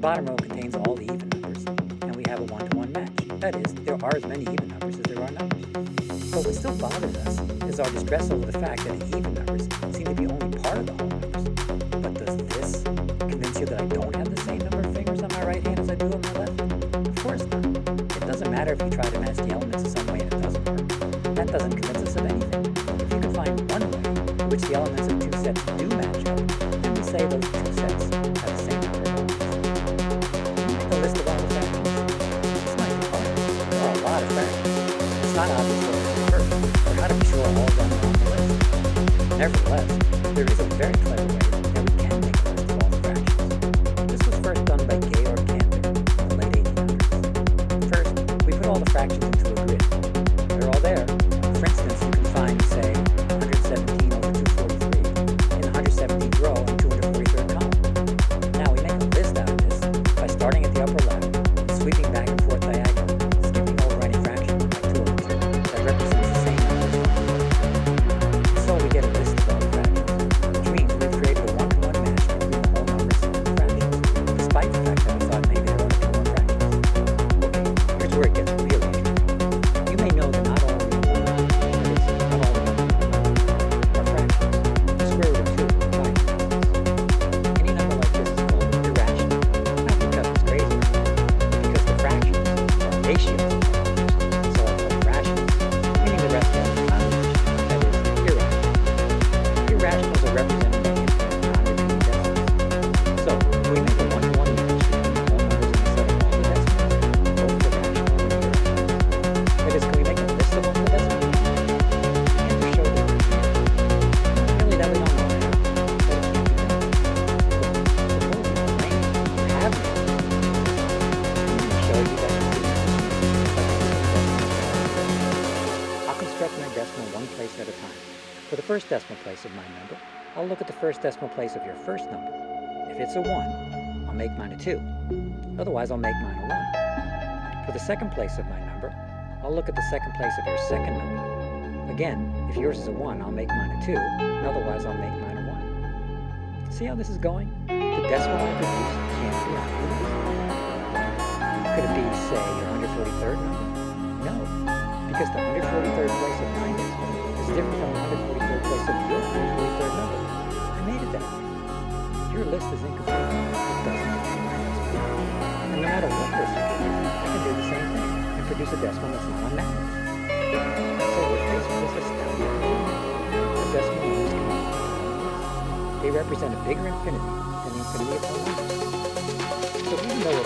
The bottom row contains all the even numbers, and we have a one-to-one match. That is, there are as many even numbers as there are numbers. But what still bothers us is our distress over the fact that the even numbers seem to be only part of the whole blessed. first decimal place of your first number. If it's a 1, I'll make mine a 2. Otherwise, I'll make mine a 1. For the second place of my number, I'll look at the second place of your second number. Again, if yours is a 1, I'll make mine a 2, otherwise I'll make mine a 1. See how this is going? The decimal I produce can't be. Could it be, say, your 143rd number? No, because the 143rd place of my list is incomplete. It doesn't contain. And no matter what list you do, I can do the same thing and produce a decimal that's not unbalanced. So with this, this astounding the decimal numbers can be They represent a bigger infinity than the infinity of whole numbers. So even though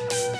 Woo!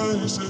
Places.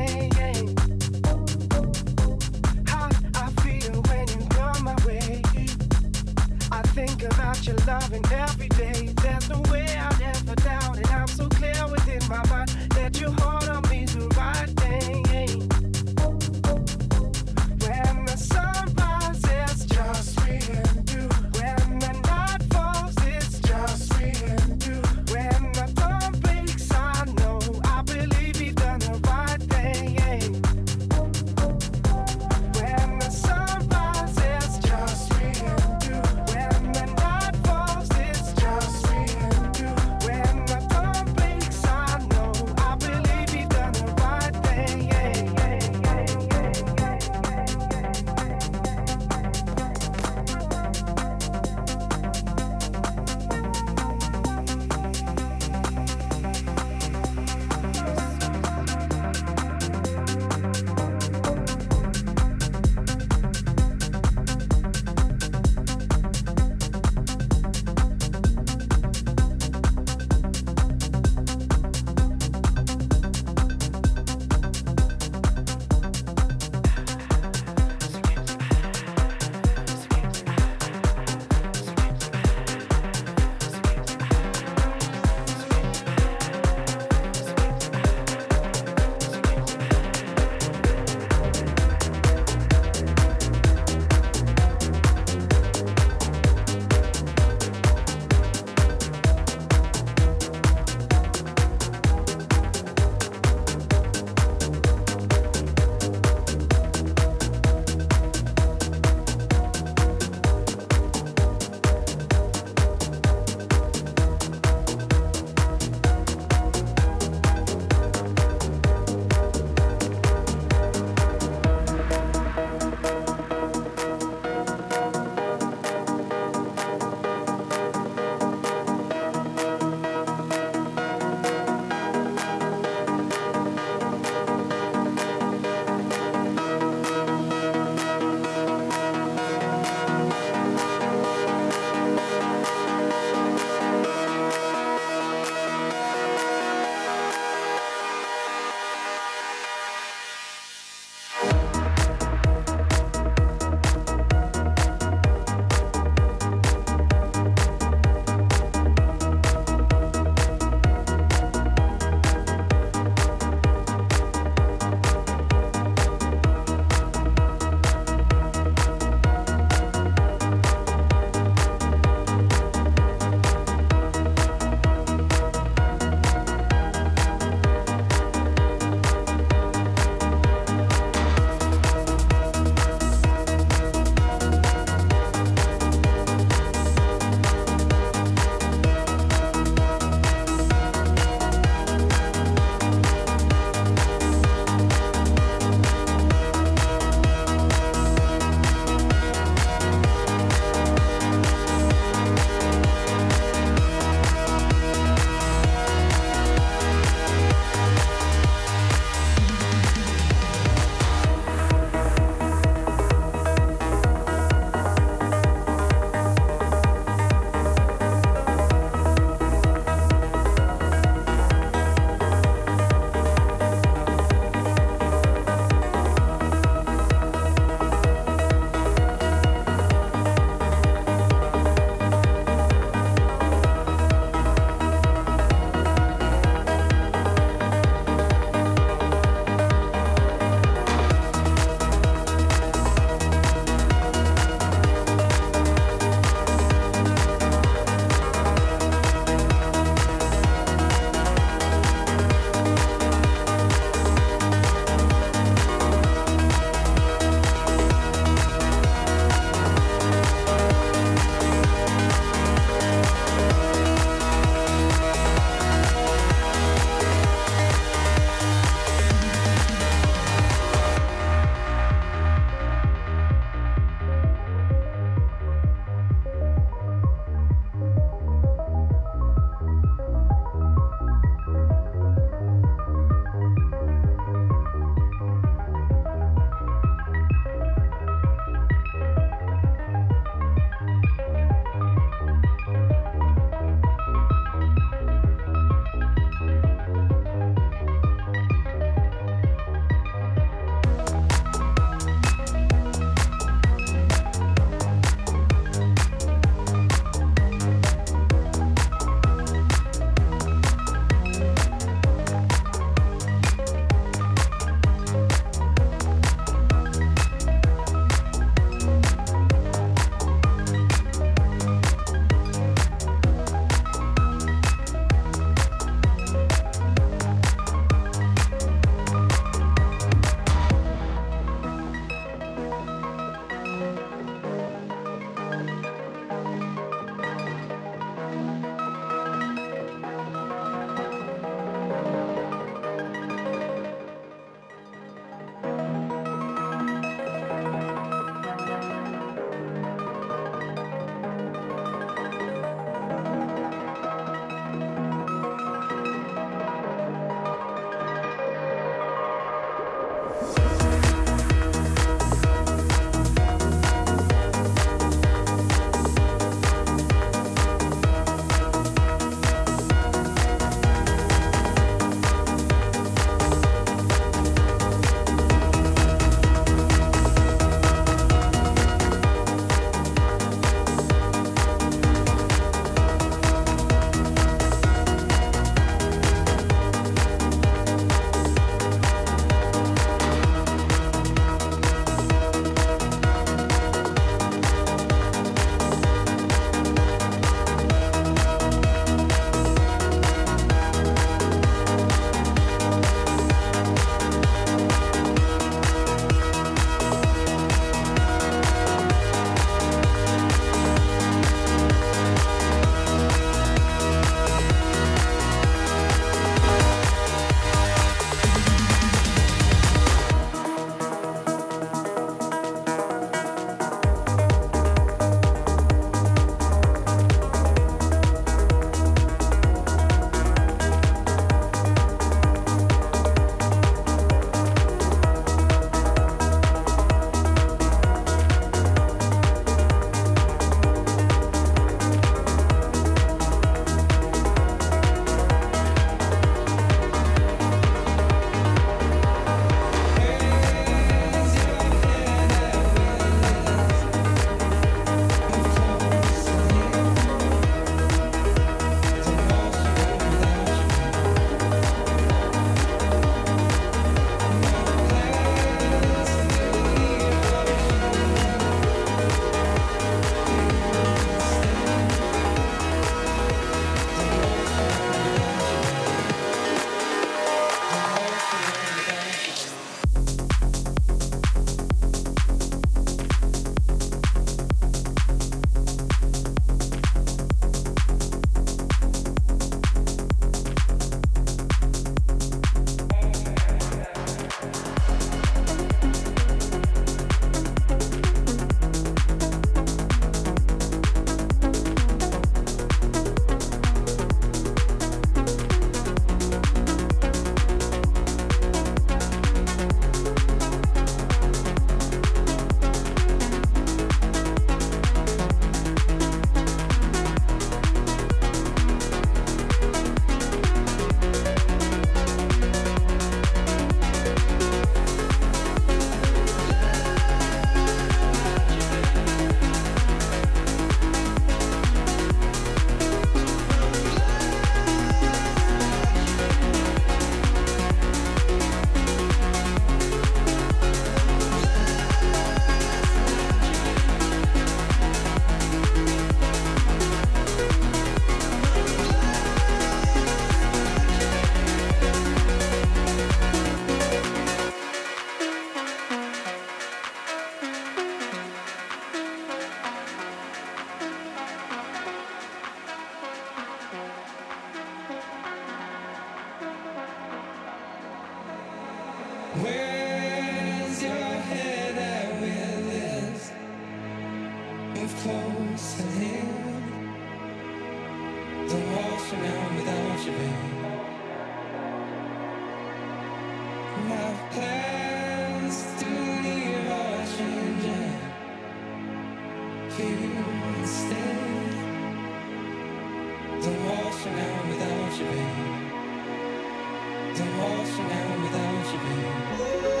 Don't walk now without you, babe.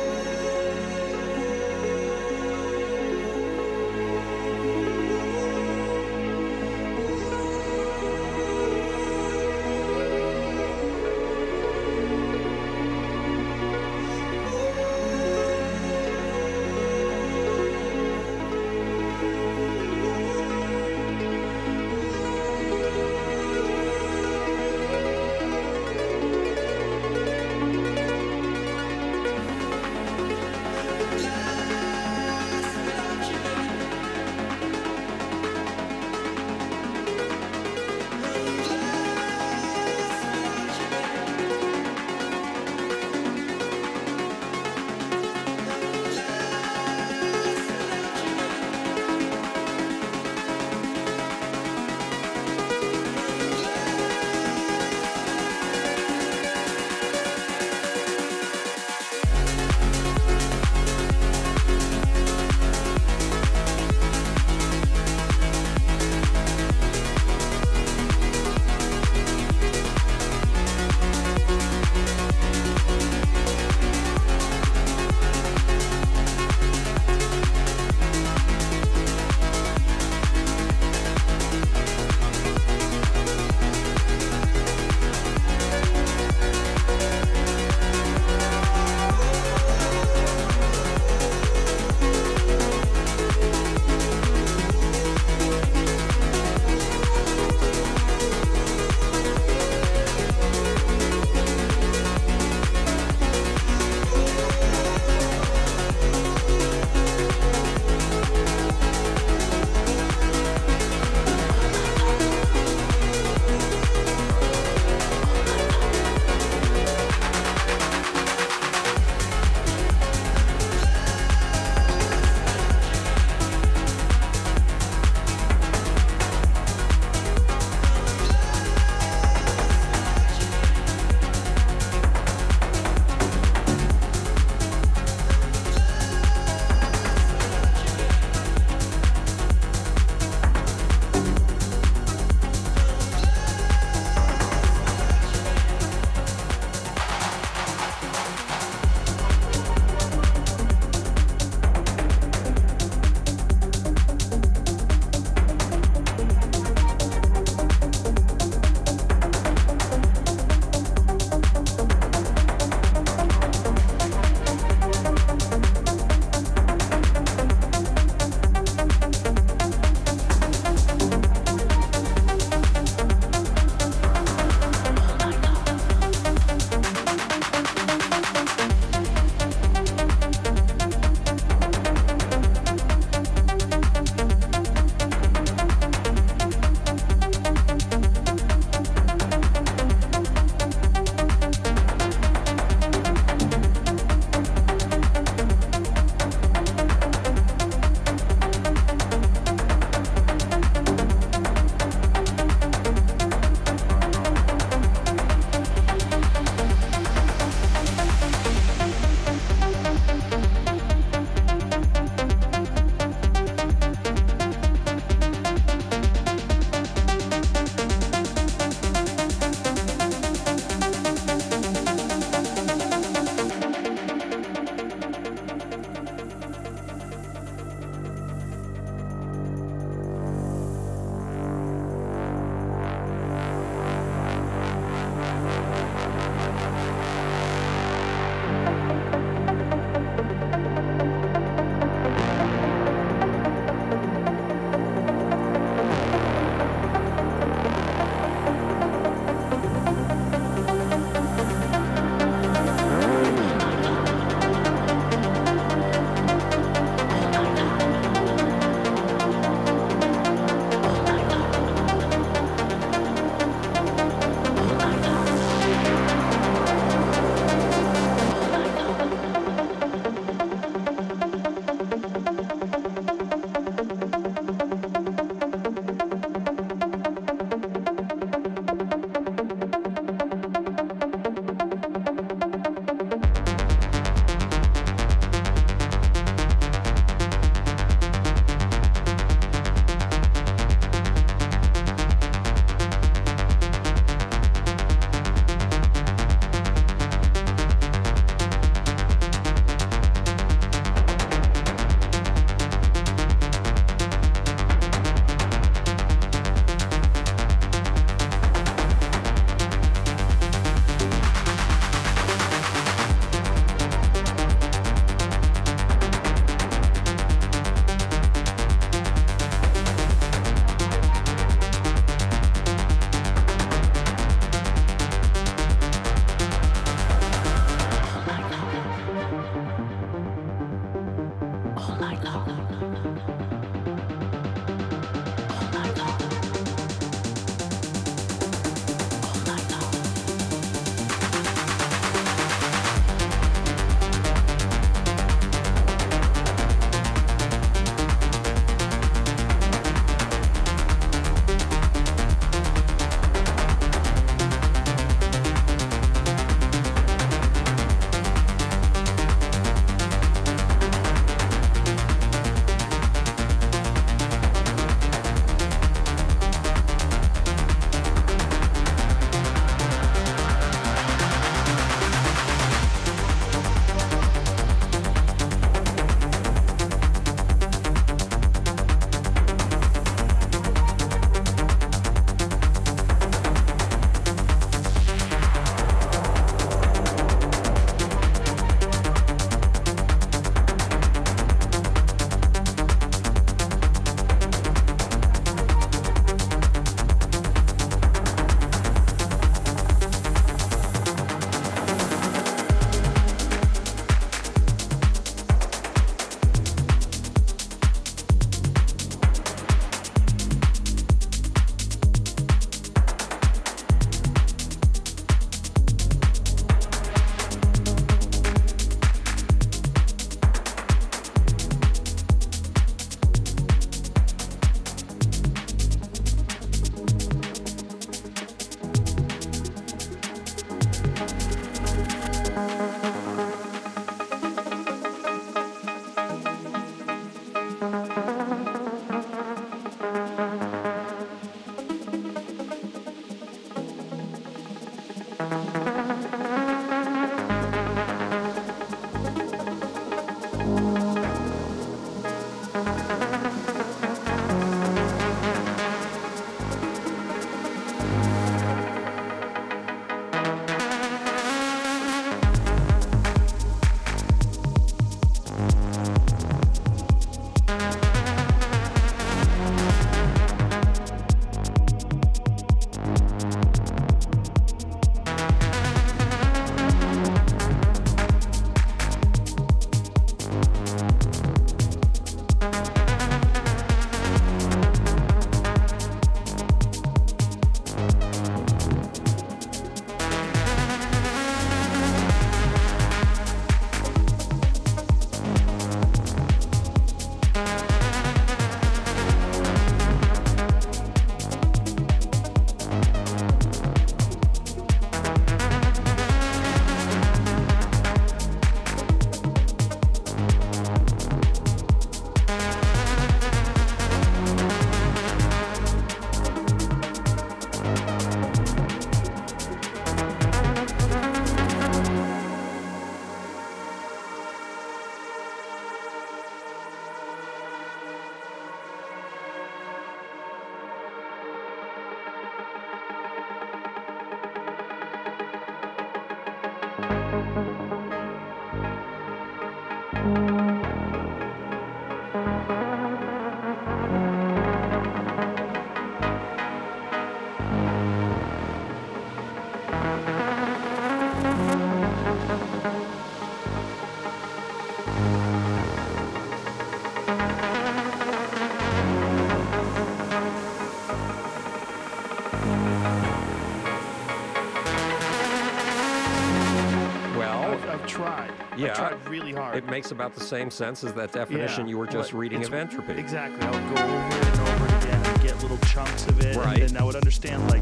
Tried. Yeah. I've tried really hard. it makes about the same sense as that definition Yeah, you were just reading of entropy. Exactly. I would go over it and over again and get little chunks of it. Right. And then I would understand like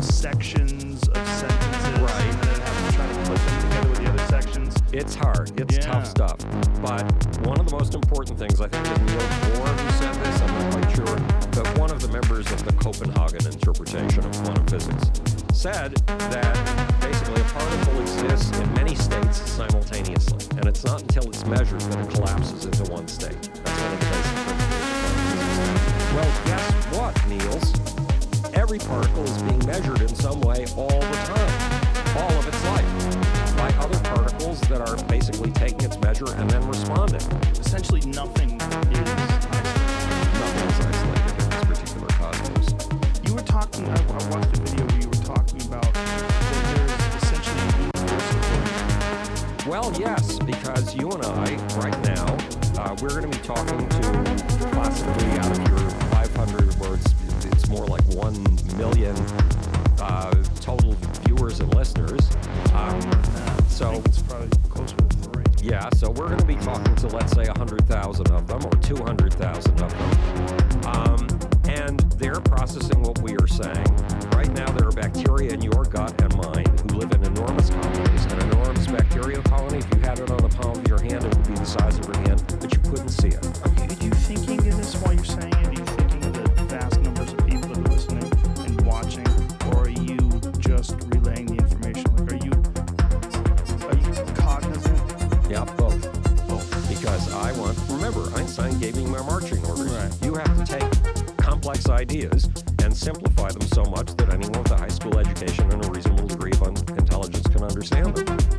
sections of sentences. Right. And then have to try to put them together with the other sections. It's hard. It's Yeah. tough stuff. But one of the most important things, I think was Niels Bohr who said this, I'm not quite sure, but one of the members of the Copenhagen interpretation of quantum physics said that particle exists in many states simultaneously. And it's not until it's measured that it collapses into one state. That's one of the basic principles of quantum physics. Well, guess what, Niels? Every particle is being measured in some way all the time, all of its life, by other particles that are basically taking its measure and then responding. Essentially, nothing is. Nothing is isolated in this particular cosmos. You were talking. I, I watched a video Well, yes, because you and I, right now, uh, we're going to be talking to possibly out of your 500 words, it's more like 1 million uh, total viewers and listeners. Um, so, it's probably closer to three. yeah, so we're going to be talking to, let's say, 100,000 of them or 200,000 of them. Um, and they're processing what we are saying. Right now, there are bacteria in your gut and mine who live in enormous colonies. An enormous bacterial colony, if you had it on the palm of your hand, it would be the size of your hand, but you couldn't see it. Are you, are you thinking of this while you're saying it? Are you thinking of the vast numbers of people that are listening and watching, or are you just relaying the information? Like, are you are you cognizant? Yeah, both. Both. Because I want, remember, Einstein gave me my marching complex ideas and simplify them so much that anyone with a high school education and a reasonable degree of intelligence can understand them.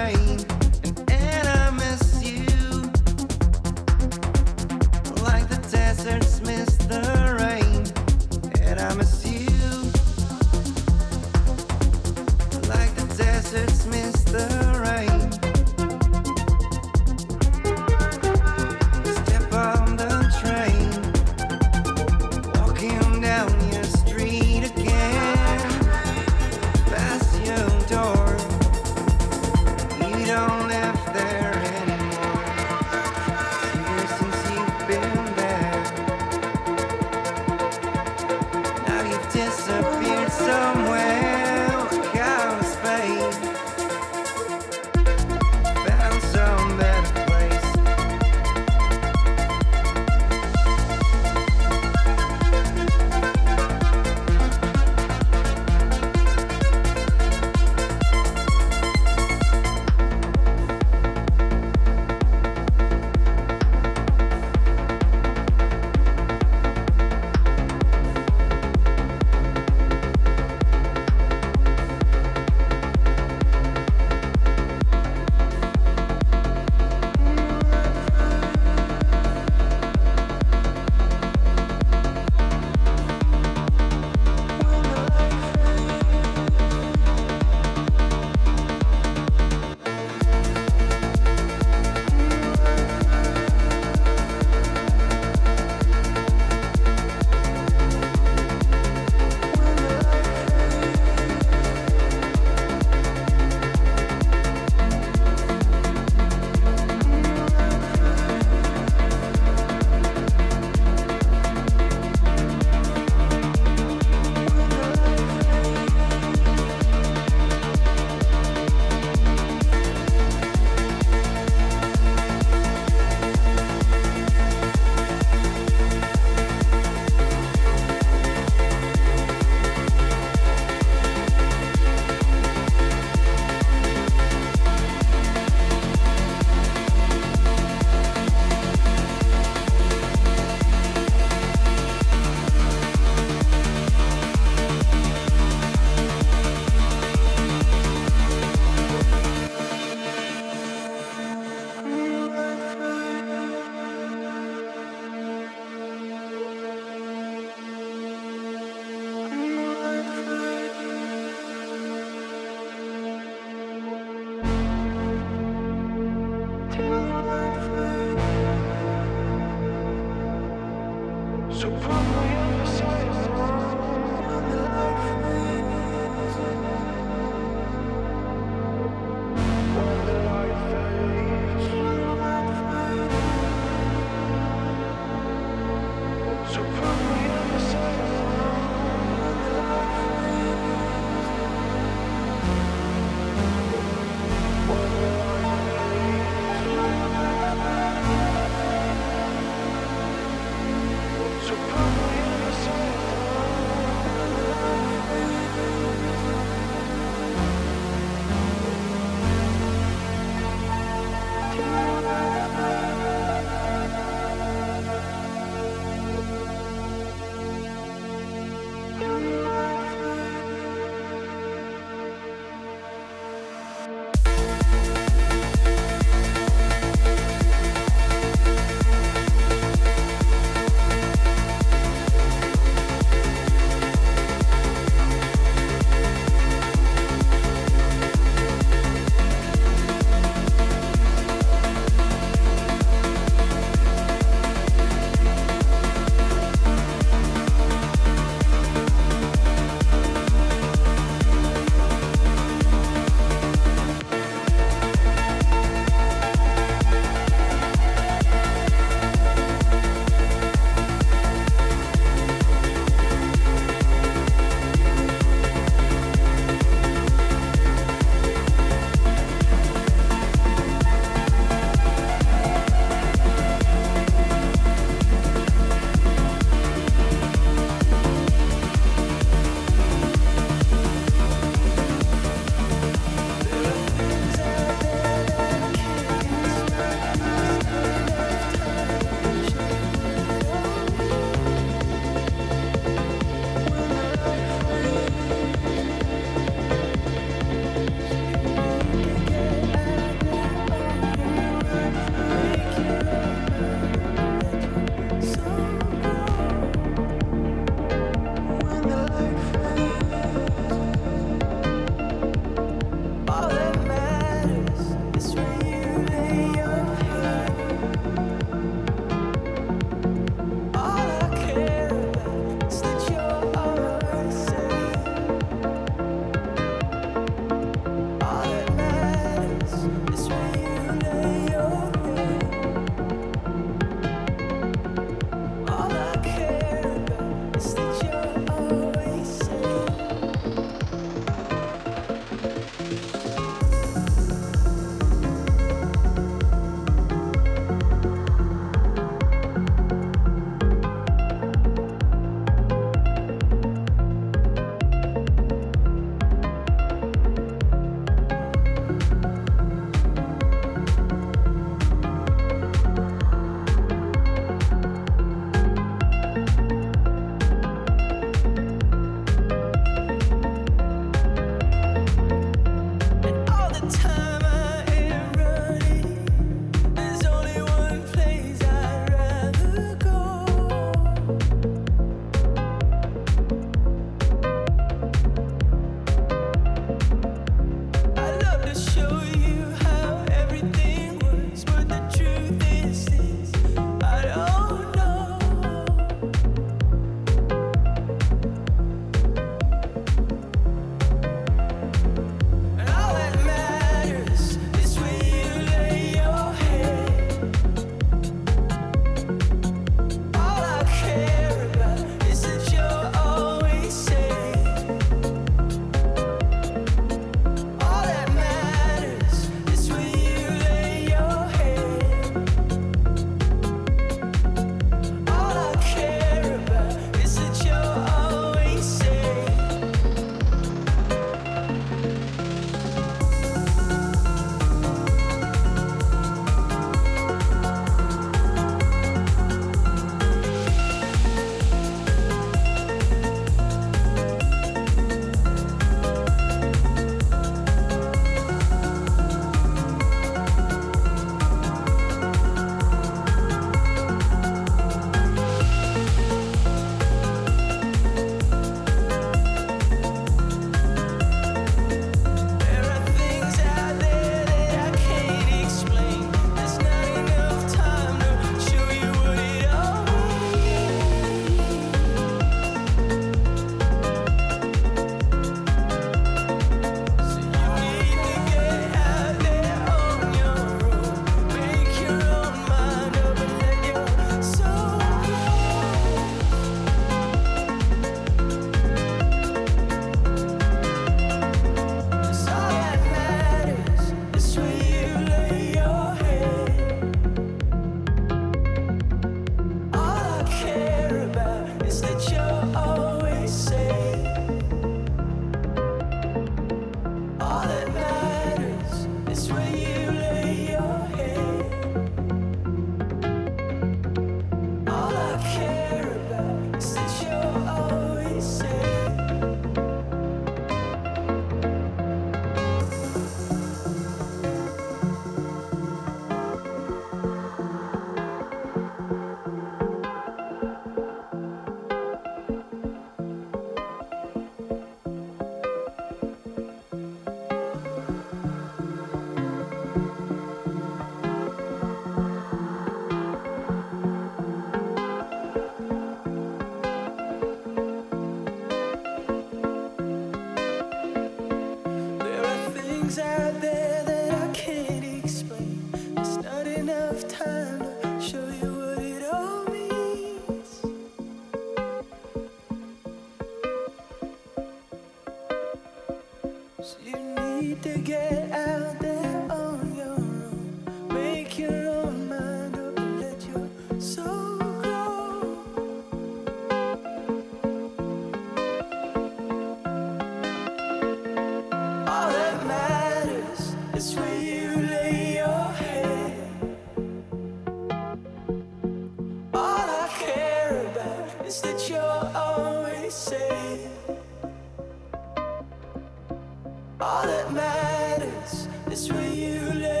All that matters is where you lay